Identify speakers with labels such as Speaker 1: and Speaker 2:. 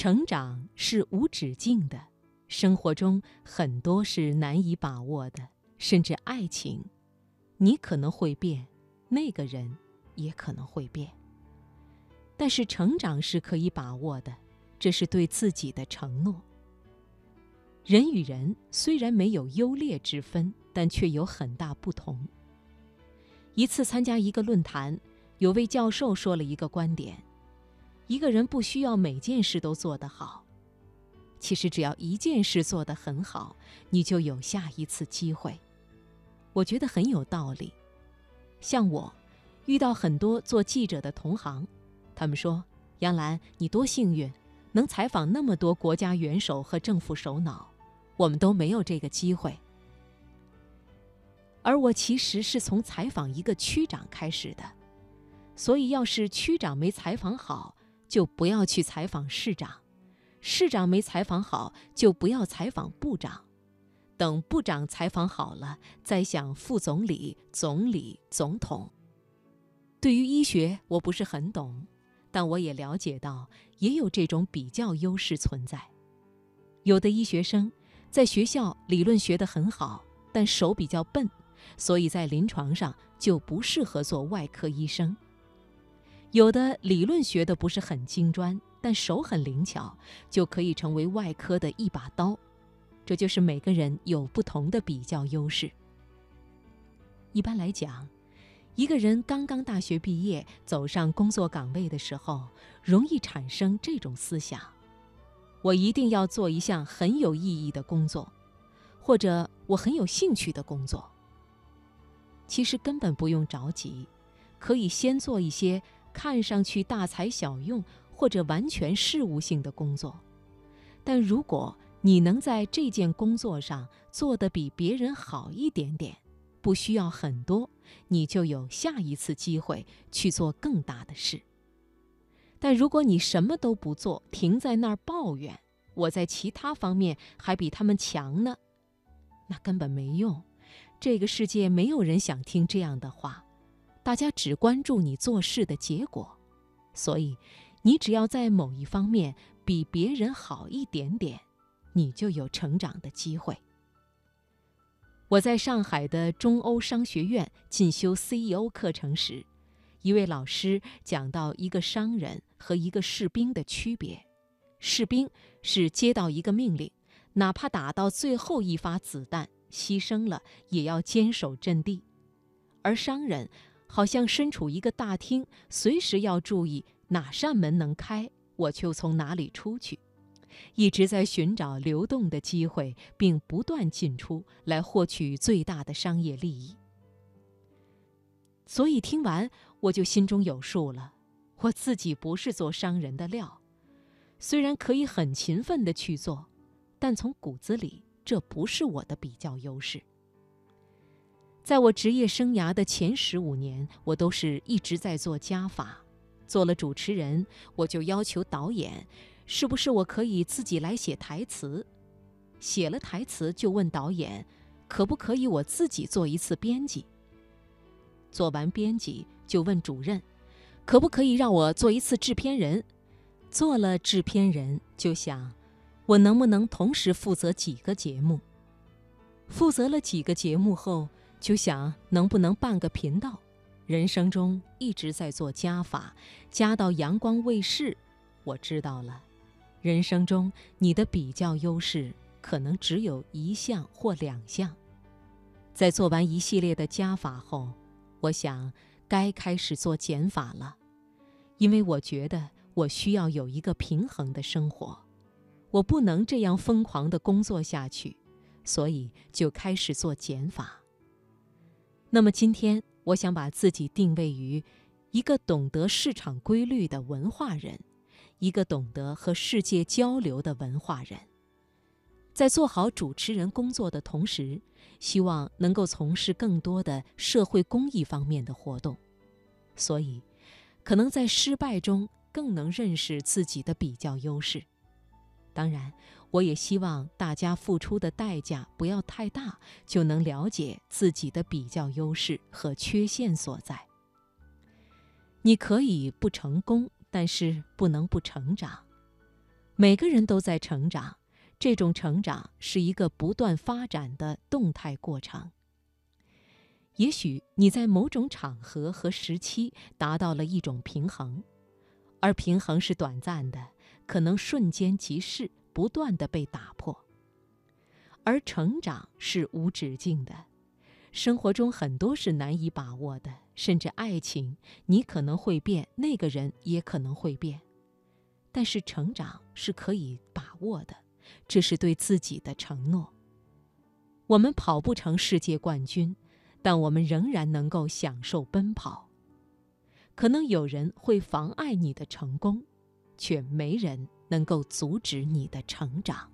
Speaker 1: 成长是无止境的，生活中很多是难以把握的，甚至爱情，你可能会变，那个人也可能会变。但是成长是可以把握的，这是对自己的承诺。人与人虽然没有优劣之分，但却有很大不同。一次参加一个论坛，有位教授说了一个观点。一个人不需要每件事都做得好，其实只要一件事做得很好，你就有下一次机会。我觉得很有道理。像我，遇到很多做记者的同行，他们说：“杨澜，你多幸运，能采访那么多国家元首和政府首脑，我们都没有这个机会。”而我其实是从采访一个区长开始的，所以要是区长没采访好，就不要去采访市长，市长没采访好就不要采访部长，等部长采访好了再想副总理、总理、总统。对于医学我不是很懂，但我也了解到也有这种比较优势存在。有的医学生在学校理论学得很好，但手比较笨，所以在临床上就不适合做外科医生。有的理论学的不是很精专，但手很灵巧，就可以成为外科的一把刀。这就是每个人有不同的比较优势。一般来讲，一个人刚刚大学毕业走上工作岗位的时候，容易产生这种思想：我一定要做一项很有意义的工作，或者我很有兴趣的工作。其实根本不用着急，可以先做一些。看上去大材小用或者完全事务性的工作，但如果你能在这件工作上做得比别人好一点点，不需要很多，你就有下一次机会去做更大的事。但如果你什么都不做，停在那儿抱怨我在其他方面还比他们强呢，那根本没用。这个世界没有人想听这样的话。大家只关注你做事的结果，所以你只要在某一方面比别人好一点点，你就有成长的机会。我在上海的中欧商学院进修 CEO 课程时，一位老师讲到一个商人和一个士兵的区别：士兵是接到一个命令，哪怕打到最后一发子弹，牺牲了也要坚守阵地；而商人。好像身处一个大厅，随时要注意哪扇门能开，我就从哪里出去，一直在寻找流动的机会，并不断进出来获取最大的商业利益。所以听完我就心中有数了，我自己不是做商人的料，虽然可以很勤奋的去做，但从骨子里这不是我的比较优势。在我职业生涯的前十五年，我都是一直在做加法。做了主持人，我就要求导演，是不是我可以自己来写台词？写了台词就问导演，可不可以我自己做一次编辑？做完编辑就问主任，可不可以让我做一次制片人？做了制片人就想，我能不能同时负责几个节目？负责了几个节目后。就想能不能办个频道，人生中一直在做加法，加到阳光卫视。我知道了，人生中你的比较优势可能只有一项或两项。在做完一系列的加法后，我想该开始做减法了，因为我觉得我需要有一个平衡的生活，我不能这样疯狂的工作下去，所以就开始做减法。那么今天，我想把自己定位于一个懂得市场规律的文化人，一个懂得和世界交流的文化人。在做好主持人工作的同时，希望能够从事更多的社会公益方面的活动。所以，可能在失败中更能认识自己的比较优势。当然。我也希望大家付出的代价不要太大，就能了解自己的比较优势和缺陷所在。你可以不成功，但是不能不成长。每个人都在成长，这种成长是一个不断发展的动态过程。也许你在某种场合和时期达到了一种平衡，而平衡是短暂的，可能瞬间即逝，不断的被打破。而成长是无止境的，生活中很多是难以把握的，甚至爱情，你可能会变，那个人也可能会变，但是成长是可以把握的，这是对自己的承诺。我们跑不成世界冠军。但我们仍然能够享受奔跑。可能有人会妨碍你的成功，却没人能够阻止你的成长。